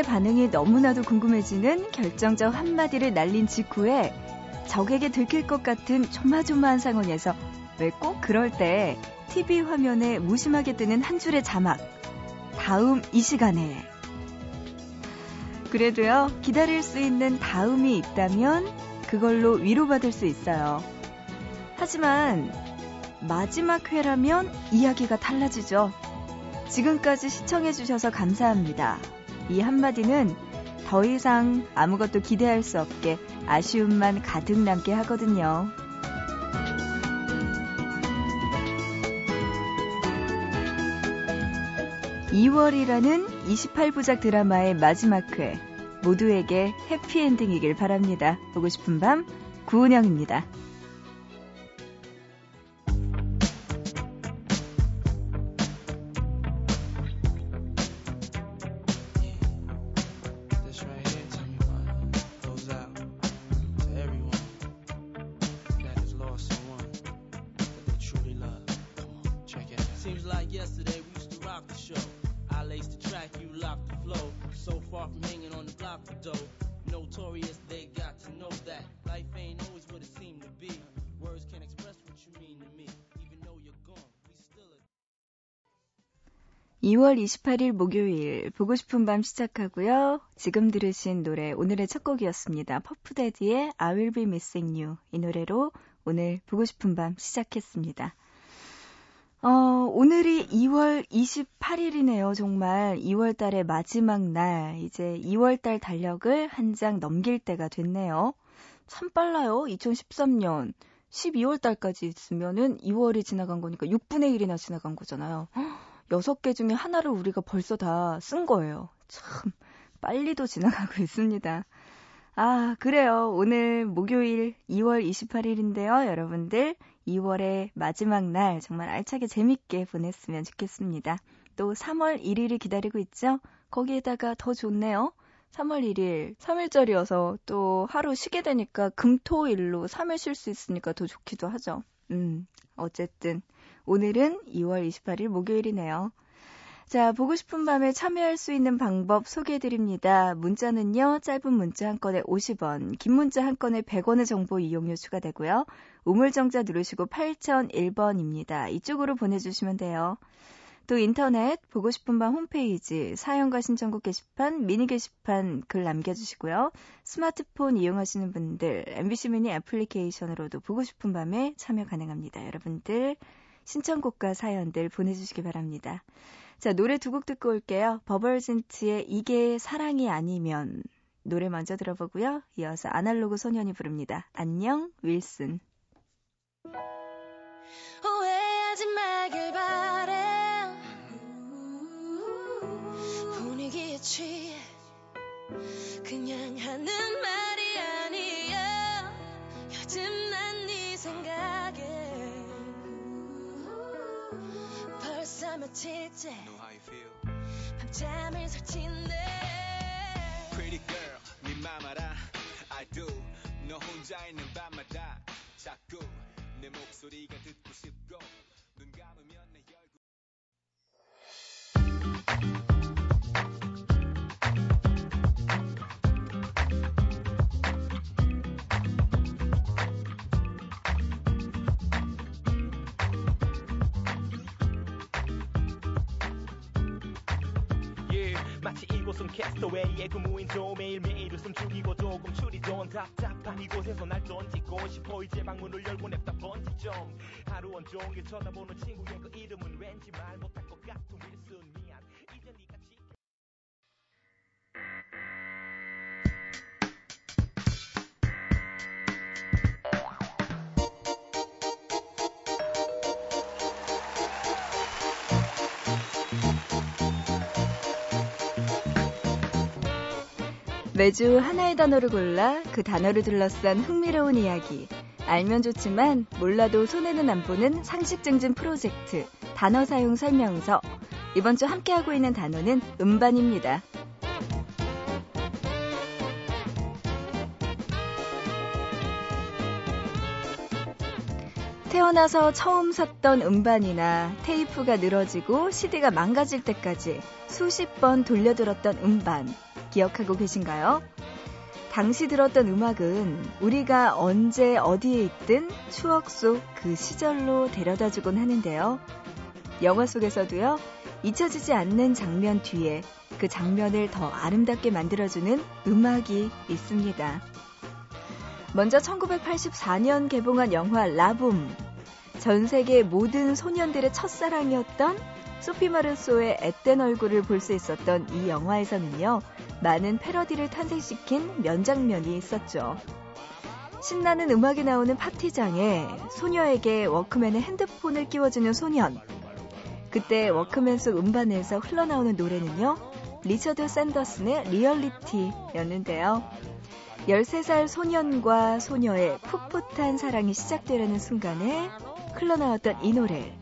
상대방의 반응이 너무나도 궁금해지는 결정적 한마디를 날린 직후에 적에게 들킬 것 같은 조마조마한 상황에서 왜 꼭 그럴 때 TV 화면에 무심하게 뜨는 한 줄의 자막. 다음 이 시간에. 그래도요, 기다릴 수 있는 다음이 있다면 그걸로 위로받을 수 있어요. 하지만 마지막 회라면 이야기가 달라지죠. 지금까지 시청해주셔서 감사합니다. 이 한마디는 더 이상 아무것도 기대할 수 없게 아쉬움만 가득 남게 하거든요. 2월이라는 28부작 드라마의 마지막 회. 모두에게 해피엔딩이길 바랍니다. 보고 싶은 밤, 구은영입니다. 2월 28일 목요일 보고 싶은 밤 시작하고요. 지금 들으신 노래 오늘의 첫 곡이었습니다. 퍼프데디의 I Will Be Missing You 이 노래로 오늘 보고 싶은 밤 시작했습니다. 어, 오늘이 2월 28일이네요. 정말 2월 달의 마지막 날. 이제 2월 달 달력을 한 장 넘길 때가 됐네요. 참 빨라요. 2013년 12월 달까지 있으면은 2월이 지나간 거니까 6분의 1이나 지나간 거잖아요. 6개 중에 하나를 우리가 벌써 다 쓴 거예요. 참 빨리도 지나가고 있습니다. 아, 그래요. 오늘 목요일 2월 28일인데요. 여러분들 2월의 마지막 날 정말 알차게 재밌게 보냈으면 좋겠습니다. 또 3월 1일이 기다리고 있죠? 거기에다가 더 좋네요. 3월 1일 3일절이어서 또 하루 쉬게 되니까 금토일로 3일 쉴 수 있으니까 더 좋기도 하죠. 음, 어쨌든 오늘은 2월 28일 목요일이네요. 자, 보고 싶은 밤에 참여할 수 있는 방법 소개해 드립니다. 문자는요, 짧은 문자 한 건에 50원, 긴 문자 한 건에 100원의 정보 이용료 추가되고요. 우물정자 누르시고 8001번입니다. 이쪽으로 보내주시면 돼요. 또 인터넷 보고 싶은 밤 홈페이지 사연과 신청곡 게시판 미니 게시판 글 남겨주시고요. 스마트폰 이용하시는 분들 MBC 미니 애플리케이션으로도 보고 싶은 밤에 참여 가능합니다. 여러분들 신청곡과 사연들 보내주시기 바랍니다. 자, 노래 두 곡 듣고 올게요. 버벌진트의 이게 사랑이 아니면 노래 먼저 들어보고요. 이어서 아날로그 소년이 부릅니다. 안녕, 윌슨. 벌써 며칠째 밤잠을 설친데 Pretty girl 네맘 알아 I do. 너 혼자 있는 밤마다 자꾸 내 목소리가 듣고 싶고 마치 이곳은 캐스터웨이의 근무인조 매일매일 웃음 죽이고 조금 추리던 답답한 이곳에서 날 던지고 싶어 이제 방문을 열고 냅다 번지점 하루 온종일 쳐다보는 친구의 그 이름은 왠지 말 못할 것 같은 윌슨 매주 하나의 단어를 골라 그 단어를 둘러싼 흥미로운 이야기. 알면 좋지만 몰라도 손해는 안 보는 상식 증진 프로젝트 단어 사용 설명서. 이번 주 함께하고 있는 단어는 음반입니다. 태어나서 처음 샀던 음반이나 테이프가 늘어지고 CD가 망가질 때까지 수십 번 돌려들었던 음반 기억하고 계신가요? 당시 들었던 음악은 우리가 언제 어디에 있든 추억 속 그 시절로 데려다 주곤 하는데요. 영화 속에서도요, 잊혀지지 않는 장면 뒤에 그 장면을 더 아름답게 만들어주는 음악이 있습니다. 먼저 1984년 개봉한 영화 라붐. 전 세계 모든 소년들의 첫사랑이었던 소피 마르소의 앳된 얼굴을 볼 수 있었던 이 영화에서는요, 많은 패러디를 탄생시킨 명장면이 있었죠. 신나는 음악이 나오는 파티장에 소녀에게 워크맨의 헤드폰을 끼워주는 소년. 그때 워크맨 속 음반에서 흘러나오는 노래는요, 리처드 샌더슨의 Reality였는데요. 13살 소년과 소녀의 풋풋한 사랑이 시작되려는 순간에 흘러나왔던 이 노래.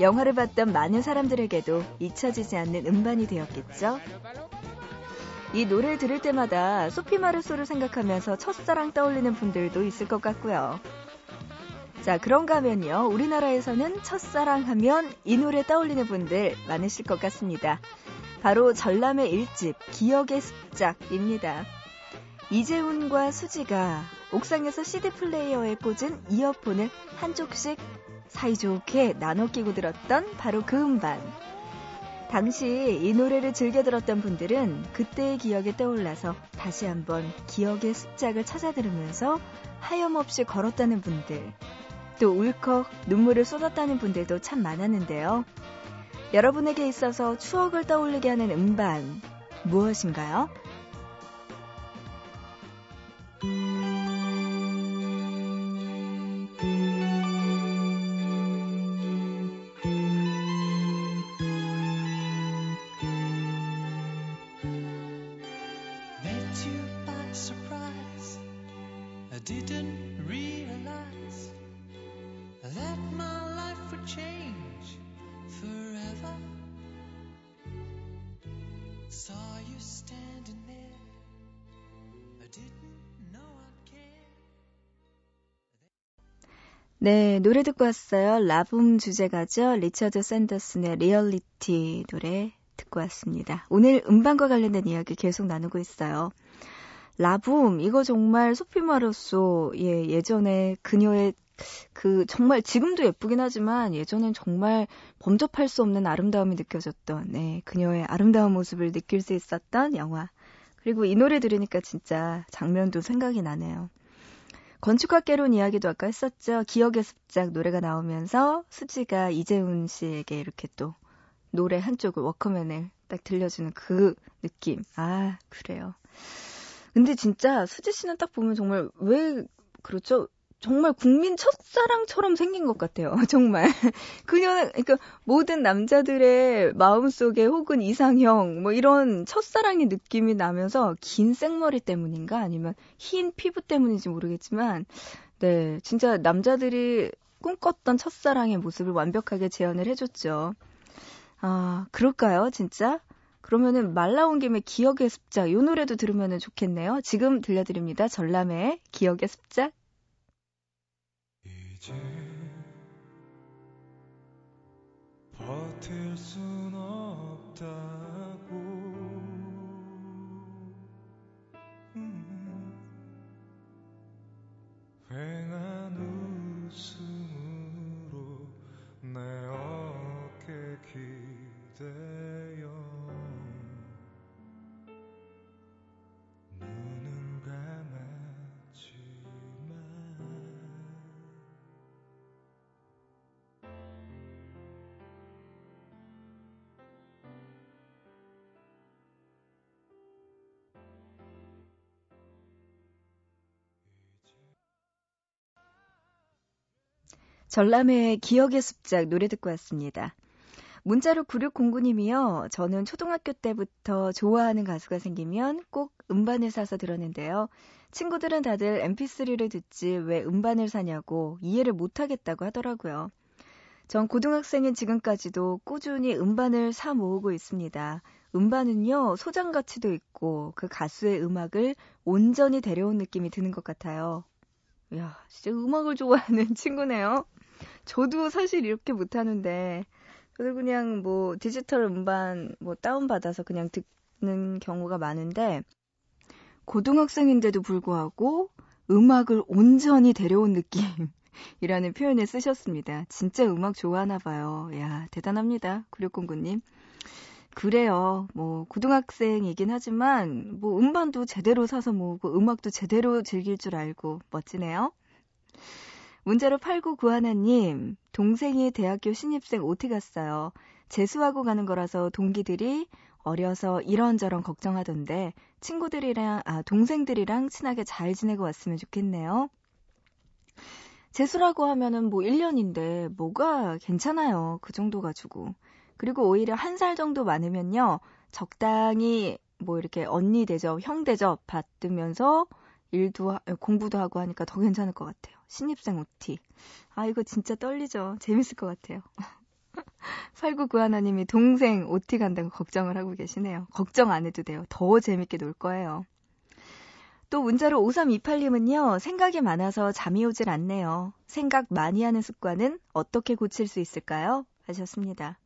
영화를 봤던 많은 사람들에게도 잊혀지지 않는 음반이 되었겠죠. 이 노래를 들을 때마다 소피 마르소를 생각하면서 첫사랑 떠올리는 분들도 있을 것 같고요. 자, 그런가 하면요. 우리나라에서는 첫사랑 하면 이 노래 떠올리는 분들 많으실 것 같습니다. 바로 전람의 일집 기억의 습작입니다. 이재훈과 수지가 옥상에서 CD 플레이어에 꽂은 이어폰을 한쪽씩 사이좋게 나눠 끼고 들었던 바로 그 음반. 당시 이 노래를 즐겨 들었던 분들은 그때의 기억에 떠올라서 다시 한번 기억의 습작을 찾아 들으면서 하염없이 걸었다는 분들, 또 울컥 눈물을 쏟았다는 분들도 참 많았는데요. 여러분에게 있어서 추억을 떠올리게 하는 음반 무엇인가요? 네, 노래 듣고 왔어요. La Boum 주제가죠. 리처드 샌더슨의 리얼리티 노래 듣고 왔습니다. 오늘 음반과 관련된 이야기 계속 나누고 있어요. La Boum, 이거 정말 소피 마르소, 예, 예전에 그녀의 그 정말 지금도 예쁘긴 하지만 예전엔 정말 범접할 수 없는 아름다움이 느껴졌던 네, 그녀의 아름다운 모습을 느낄 수 있었던 영화. 그리고 이 노래 들으니까 진짜 장면도 생각이 나네요. 건축학개론 이야기도 아까 했었죠. 기억의 습작 노래가 나오면서 수지가 이재훈 씨에게 이렇게 또 노래 한쪽을 워커맨을 딱 들려주는 그 느낌. 아, 그래요. 근데 진짜 수지 씨는 딱 보면 정말 왜 그렇죠? 정말 국민 첫사랑처럼 생긴 것 같아요. 정말. 그녀는, 그러니까 모든 남자들의 마음속에 혹은 이상형, 뭐 이런 첫사랑의 느낌이 나면서 긴 생머리 때문인가 아니면 흰 피부 때문인지 모르겠지만, 네, 진짜 남자들이 꿈꿨던 첫사랑의 모습을 완벽하게 재현을 해줬죠. 아, 그럴까요, 진짜? 그러면은 말 나온 김에 기억의 습작, 이 노래도 들으면 좋겠네요. 지금 들려드립니다. 전람의 기억의 습작. 이제 버틸 순 없다 전람회의 기억의 습작 노래 듣고 왔습니다. 문자로 9609님이요. 저는 초등학교 때부터 좋아하는 가수가 생기면 꼭 음반을 사서 들었는데요. 친구들은 다들 mp3를 듣지 왜 음반을 사냐고 이해를 못하겠다고 하더라고요. 전 고등학생인 지금까지도 꾸준히 음반을 사 모으고 있습니다. 음반은요, 소장 가치도 있고 그 가수의 음악을 온전히 데려온 느낌이 드는 것 같아요. 이야, 진짜 음악을 좋아하는 친구네요. 저도 사실 이렇게 못하는데, 저도 그냥 뭐 디지털 음반 뭐 다운받아서 그냥 듣는 경우가 많은데, 고등학생인데도 불구하고 음악을 온전히 데려온 느낌이라는 표현을 쓰셨습니다. 진짜 음악 좋아하나 봐요. 야, 대단합니다. 9609님. 그래요. 뭐 고등학생이긴 하지만 뭐 음반도 제대로 사서 모으고 음악도 제대로 즐길 줄 알고 멋지네요. 문자로 8991님, 동생이 대학교 신입생 OT 갔어요. 재수하고 가는 거라서 동기들이 어려서 이런저런 걱정하던데 친구들이랑 아 동생들이랑 친하게 잘 지내고 왔으면 좋겠네요. 재수라고 하면은 뭐 1년인데 뭐가 괜찮아요. 그 정도 가지고. 그리고 오히려 한 살 정도 많으면요. 적당히 뭐 이렇게 언니 대접, 형 대접 받으면서 일도 하, 공부도 하고 하니까 더 괜찮을 것 같아요. 신입생 OT. 아 이거 진짜 떨리죠. 재밌을 것 같아요. 8991님이 동생 OT 간다고 걱정을 하고 계시네요. 걱정 안 해도 돼요. 더 재밌게 놀 거예요. 또 문자로 5328님은요, 생각이 많아서 잠이 오질 않네요. 생각 많이 하는 습관은 어떻게 고칠 수 있을까요? 하셨습니다.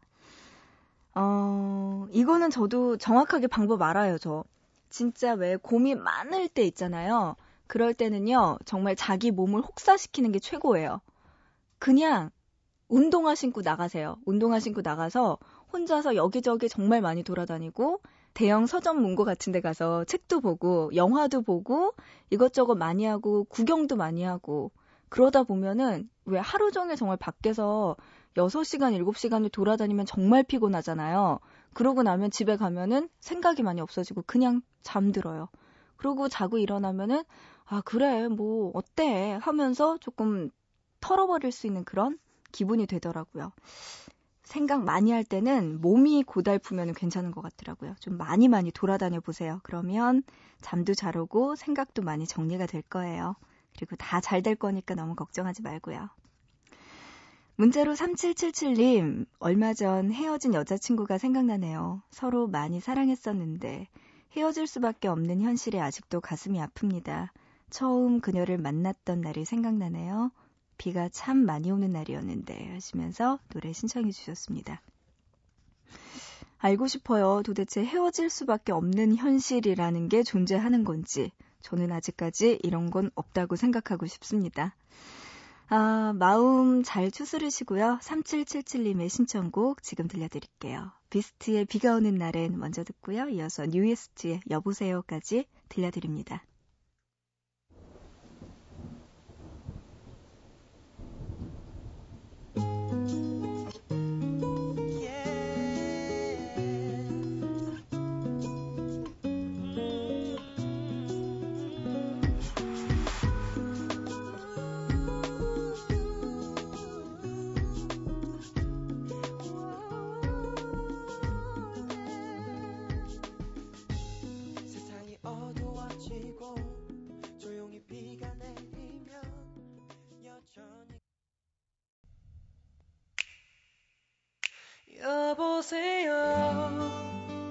어, 이거는 저도 정확하게 방법 알아요, 저. 진짜 왜 고민 많을 때 있잖아요. 그럴 때는요, 정말 자기 몸을 혹사시키는 게 최고예요. 그냥 운동화 신고 나가세요. 운동화 신고 나가서 혼자서 여기저기 정말 많이 돌아다니고 대형 서점 문고 같은 데 가서 책도 보고 영화도 보고 이것저것 많이 하고 구경도 많이 하고 그러다 보면은 왜 하루 종일 정말 밖에서 6시간, 7시간을 돌아다니면 정말 피곤하잖아요. 그러고 나면 집에 가면은 생각이 많이 없어지고 그냥 잠들어요. 그러고 자고 일어나면은 아, 그래, 뭐, 어때? 하면서 조금 털어버릴 수 있는 그런 기분이 되더라고요. 생각 많이 할 때는 몸이 고달프면 괜찮은 것 같더라고요. 좀 많이 많이 돌아다녀 보세요. 그러면 잠도 잘 오고 생각도 많이 정리가 될 거예요. 그리고 다 잘 될 거니까 너무 걱정하지 말고요. 문자로 3777님, 얼마 전 헤어진 여자친구가 생각나네요. 서로 많이 사랑했었는데 헤어질 수밖에 없는 현실에 아직도 가슴이 아픕니다. 처음 그녀를 만났던 날이 생각나네요. 비가 참 많이 오는 날이었는데 하시면서 노래 신청해 주셨습니다. 알고 싶어요. 도대체 헤어질 수밖에 없는 현실이라는 게 존재하는 건지. 저는 아직까지 이런 건 없다고 생각하고 싶습니다. 아, 마음 잘 추스르시고요. 3777님의 신청곡 지금 들려드릴게요. 비스트의 비가 오는 날엔 먼저 듣고요. 이어서 뉴이스트의 여보세요까지 들려드립니다. 여보세요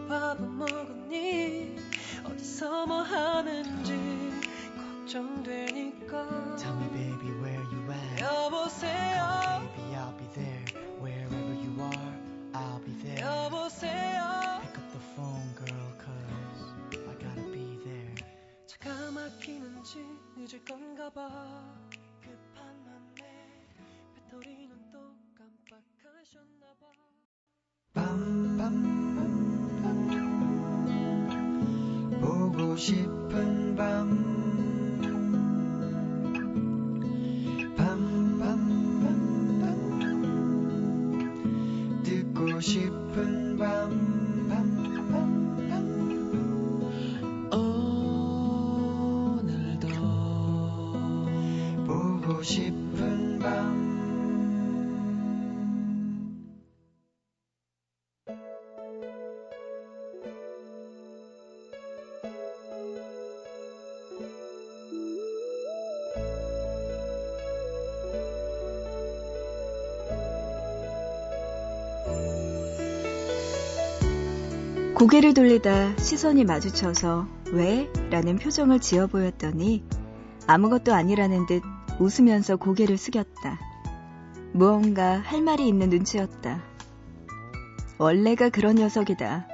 밥은 먹었니 어디서 뭐 하는지 걱정되니까 Tell me baby where you at 여보세요 Come baby I'll be there Wherever you are I'll be there 여보세요 Pick up the phone girl cause I gotta be there 차가 막히는지 늦을 건가 봐 보고 싶은 밤 고개를 돌리다 시선이 마주쳐서 왜? 라는 표정을 지어 보였더니 아무것도 아니라는 듯 웃으면서 고개를 숙였다. 무언가 할 말이 있는 눈치였다. 원래가 그런 녀석이다.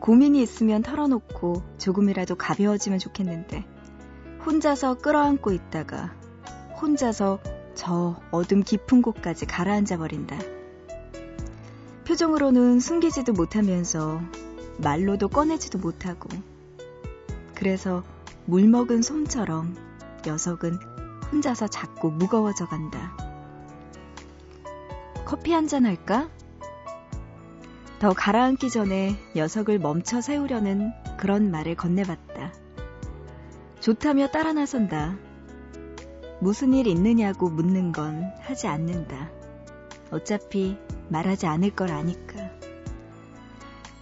고민이 있으면 털어놓고 조금이라도 가벼워지면 좋겠는데 혼자서 끌어안고 있다가 혼자서 저 어둠 깊은 곳까지 가라앉아 버린다. 표정으로는 숨기지도 못하면서 말로도 꺼내지도 못하고 그래서 물 먹은 솜처럼 녀석은 혼자서 자꾸 무거워져 간다. 커피 한 잔 할까? 더 가라앉기 전에 녀석을 멈춰 세우려는 그런 말을 건네봤다. 좋다며 따라 나선다. 무슨 일 있느냐고 묻는 건 하지 않는다. 어차피 말하지 않을 걸 아니까.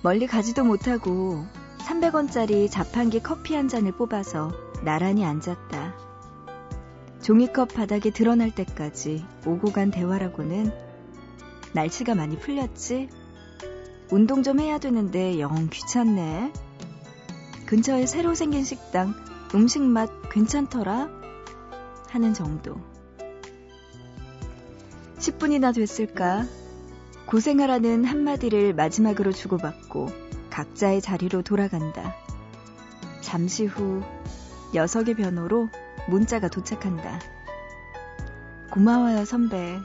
멀리 가지도 못하고 300원짜리 자판기 커피 한 잔을 뽑아서 나란히 앉았다. 종이컵 바닥에 드러날 때까지 오고 간 대화라고는 날씨가 많이 풀렸지? 운동 좀 해야 되는데 영 귀찮네. 근처에 새로 생긴 식당 음식 맛 괜찮더라? 하는 정도. 10분이나 됐을까? 고생하라는 한마디를 마지막으로 주고받고 각자의 자리로 돌아간다. 잠시 후 녀석의 변호로 문자가 도착한다. 고마워요, 선배.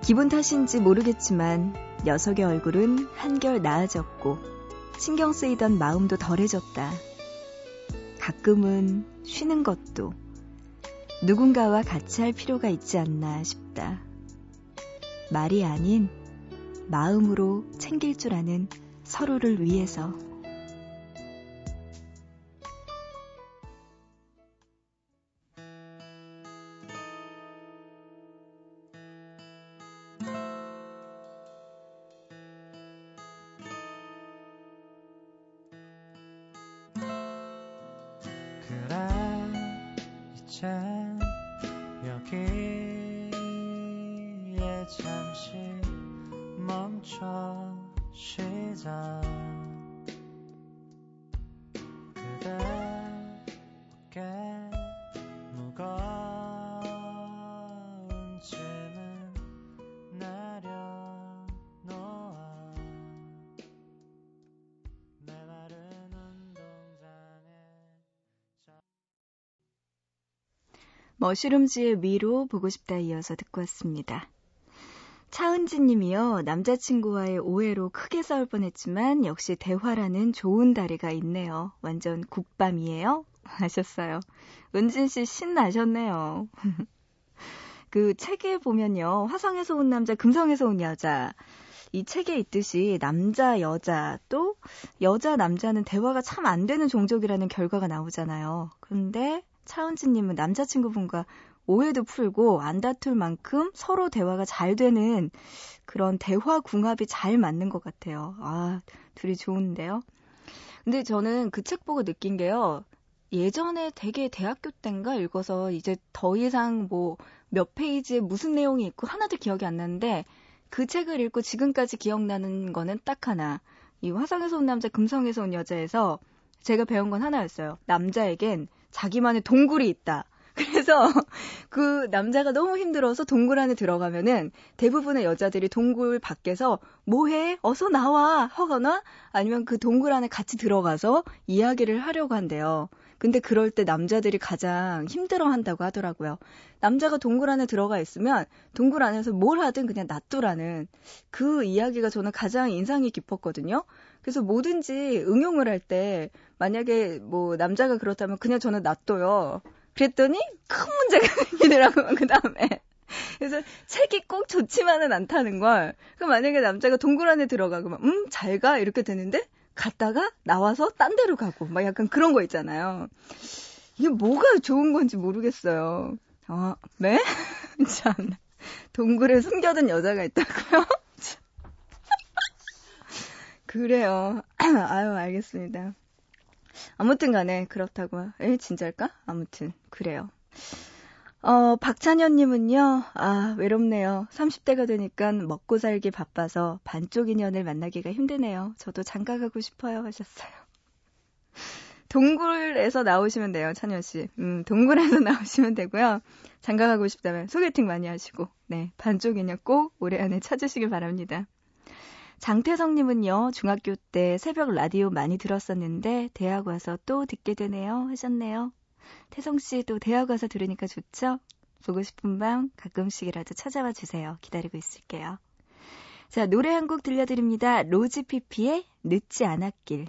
기분 탓인지 모르겠지만 녀석의 얼굴은 한결 나아졌고 신경 쓰이던 마음도 덜해졌다. 가끔은 쉬는 것도 누군가와 같이 할 필요가 있지 않나 싶다. 말이 아닌 마음으로 챙길 줄 아는 서로를 위해서. 머시룸즈의 위로 보고 싶다 이어서 듣고 왔습니다. 차은지 님이요. 남자친구와의 오해로 크게 싸울 뻔했지만 역시 대화라는 좋은 다리가 있네요. 완전 국밤이에요. 하셨어요. 은진 씨 신나셨네요. 그 책에 보면요. 화성에서 온 남자, 금성에서 온 여자. 이 책에 있듯이 남자, 여자, 또 여자, 남자는 대화가 참 안 되는 종족이라는 결과가 나오잖아요. 근데 차은지님은 남자친구분과 오해도 풀고 안 다툴 만큼 서로 대화가 잘 되는 그런 대화 궁합이 잘 맞는 것 같아요. 아, 둘이 좋은데요? 근데 저는 그 책 보고 느낀 게요. 예전에 되게 대학교 때인가 읽어서 이제 더 이상 뭐 몇 페이지에 무슨 내용이 있고 하나도 기억이 안 나는데 그 책을 읽고 지금까지 기억나는 거는 딱 하나. 이 화성에서 온 남자, 금성에서 온 여자에서 제가 배운 건 하나였어요. 남자에겐 자기만의 동굴이 있다. 그래서 그 남자가 너무 힘들어서 동굴 안에 들어가면은 대부분의 여자들이 동굴 밖에서 뭐해? 어서 나와! 하거나 아니면 그 동굴 안에 같이 들어가서 이야기를 하려고 한대요. 근데 그럴 때 남자들이 가장 힘들어 한다고 하더라고요. 남자가 동굴 안에 들어가 있으면 동굴 안에서 뭘 하든 그냥 놔두라는 그 이야기가 저는 가장 인상이 깊었거든요. 그래서 뭐든지 응용을 할 때 만약에 뭐 남자가 그렇다면 그냥 저는 놔둬요. 그랬더니 큰 문제가 생기더라고요, 그 다음에. 그래서 책이 꼭 좋지만은 않다는 걸. 그럼 만약에 남자가 동굴 안에 들어가고, 음, 잘 가? 이렇게 되는데, 갔다가 나와서 딴 데로 가고, 막 약간 그런 거 있잖아요. 이게 뭐가 좋은 건지 모르겠어요. 어, 네? 참. 동굴에 숨겨둔 여자가 있다고요? 그래요. 아유, 알겠습니다. 아무튼 간에 그렇다고. 에, 진짜일까? 아무튼, 그래요. 어, 박찬현님은요, 아, 외롭네요. 30대가 되니까 먹고 살기 바빠서 반쪽 인연을 만나기가 힘드네요. 저도 장가 가고 싶어요. 하셨어요. 동굴에서 나오시면 돼요, 찬현 씨. 음, 동굴에서 나오시면 되고요. 장가 가고 싶다면 소개팅 많이 하시고, 네, 반쪽이냐 꼭 올해 안에 찾으시길 바랍니다. 장태성님은요, 중학교 때 새벽 라디오 많이 들었었는데, 대학 와서 또 듣게 되네요. 하셨네요. 태성씨 또 대학 와서 들으니까 좋죠? 보고 싶은 밤 가끔씩이라도 찾아와 주세요. 기다리고 있을게요. 자, 노래 한 곡 들려드립니다. 로즈피피의 늦지 않았길.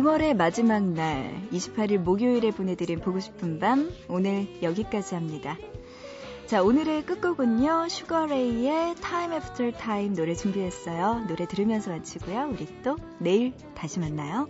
2월의 마지막 날, 28일 목요일에 보내드린 보고 싶은 밤, 오늘 여기까지 합니다. 자, 오늘의 끝곡은요, 슈거레이의 Time After Time 노래 준비했어요. 노래 들으면서 마치고요. 우리 또 내일 다시 만나요.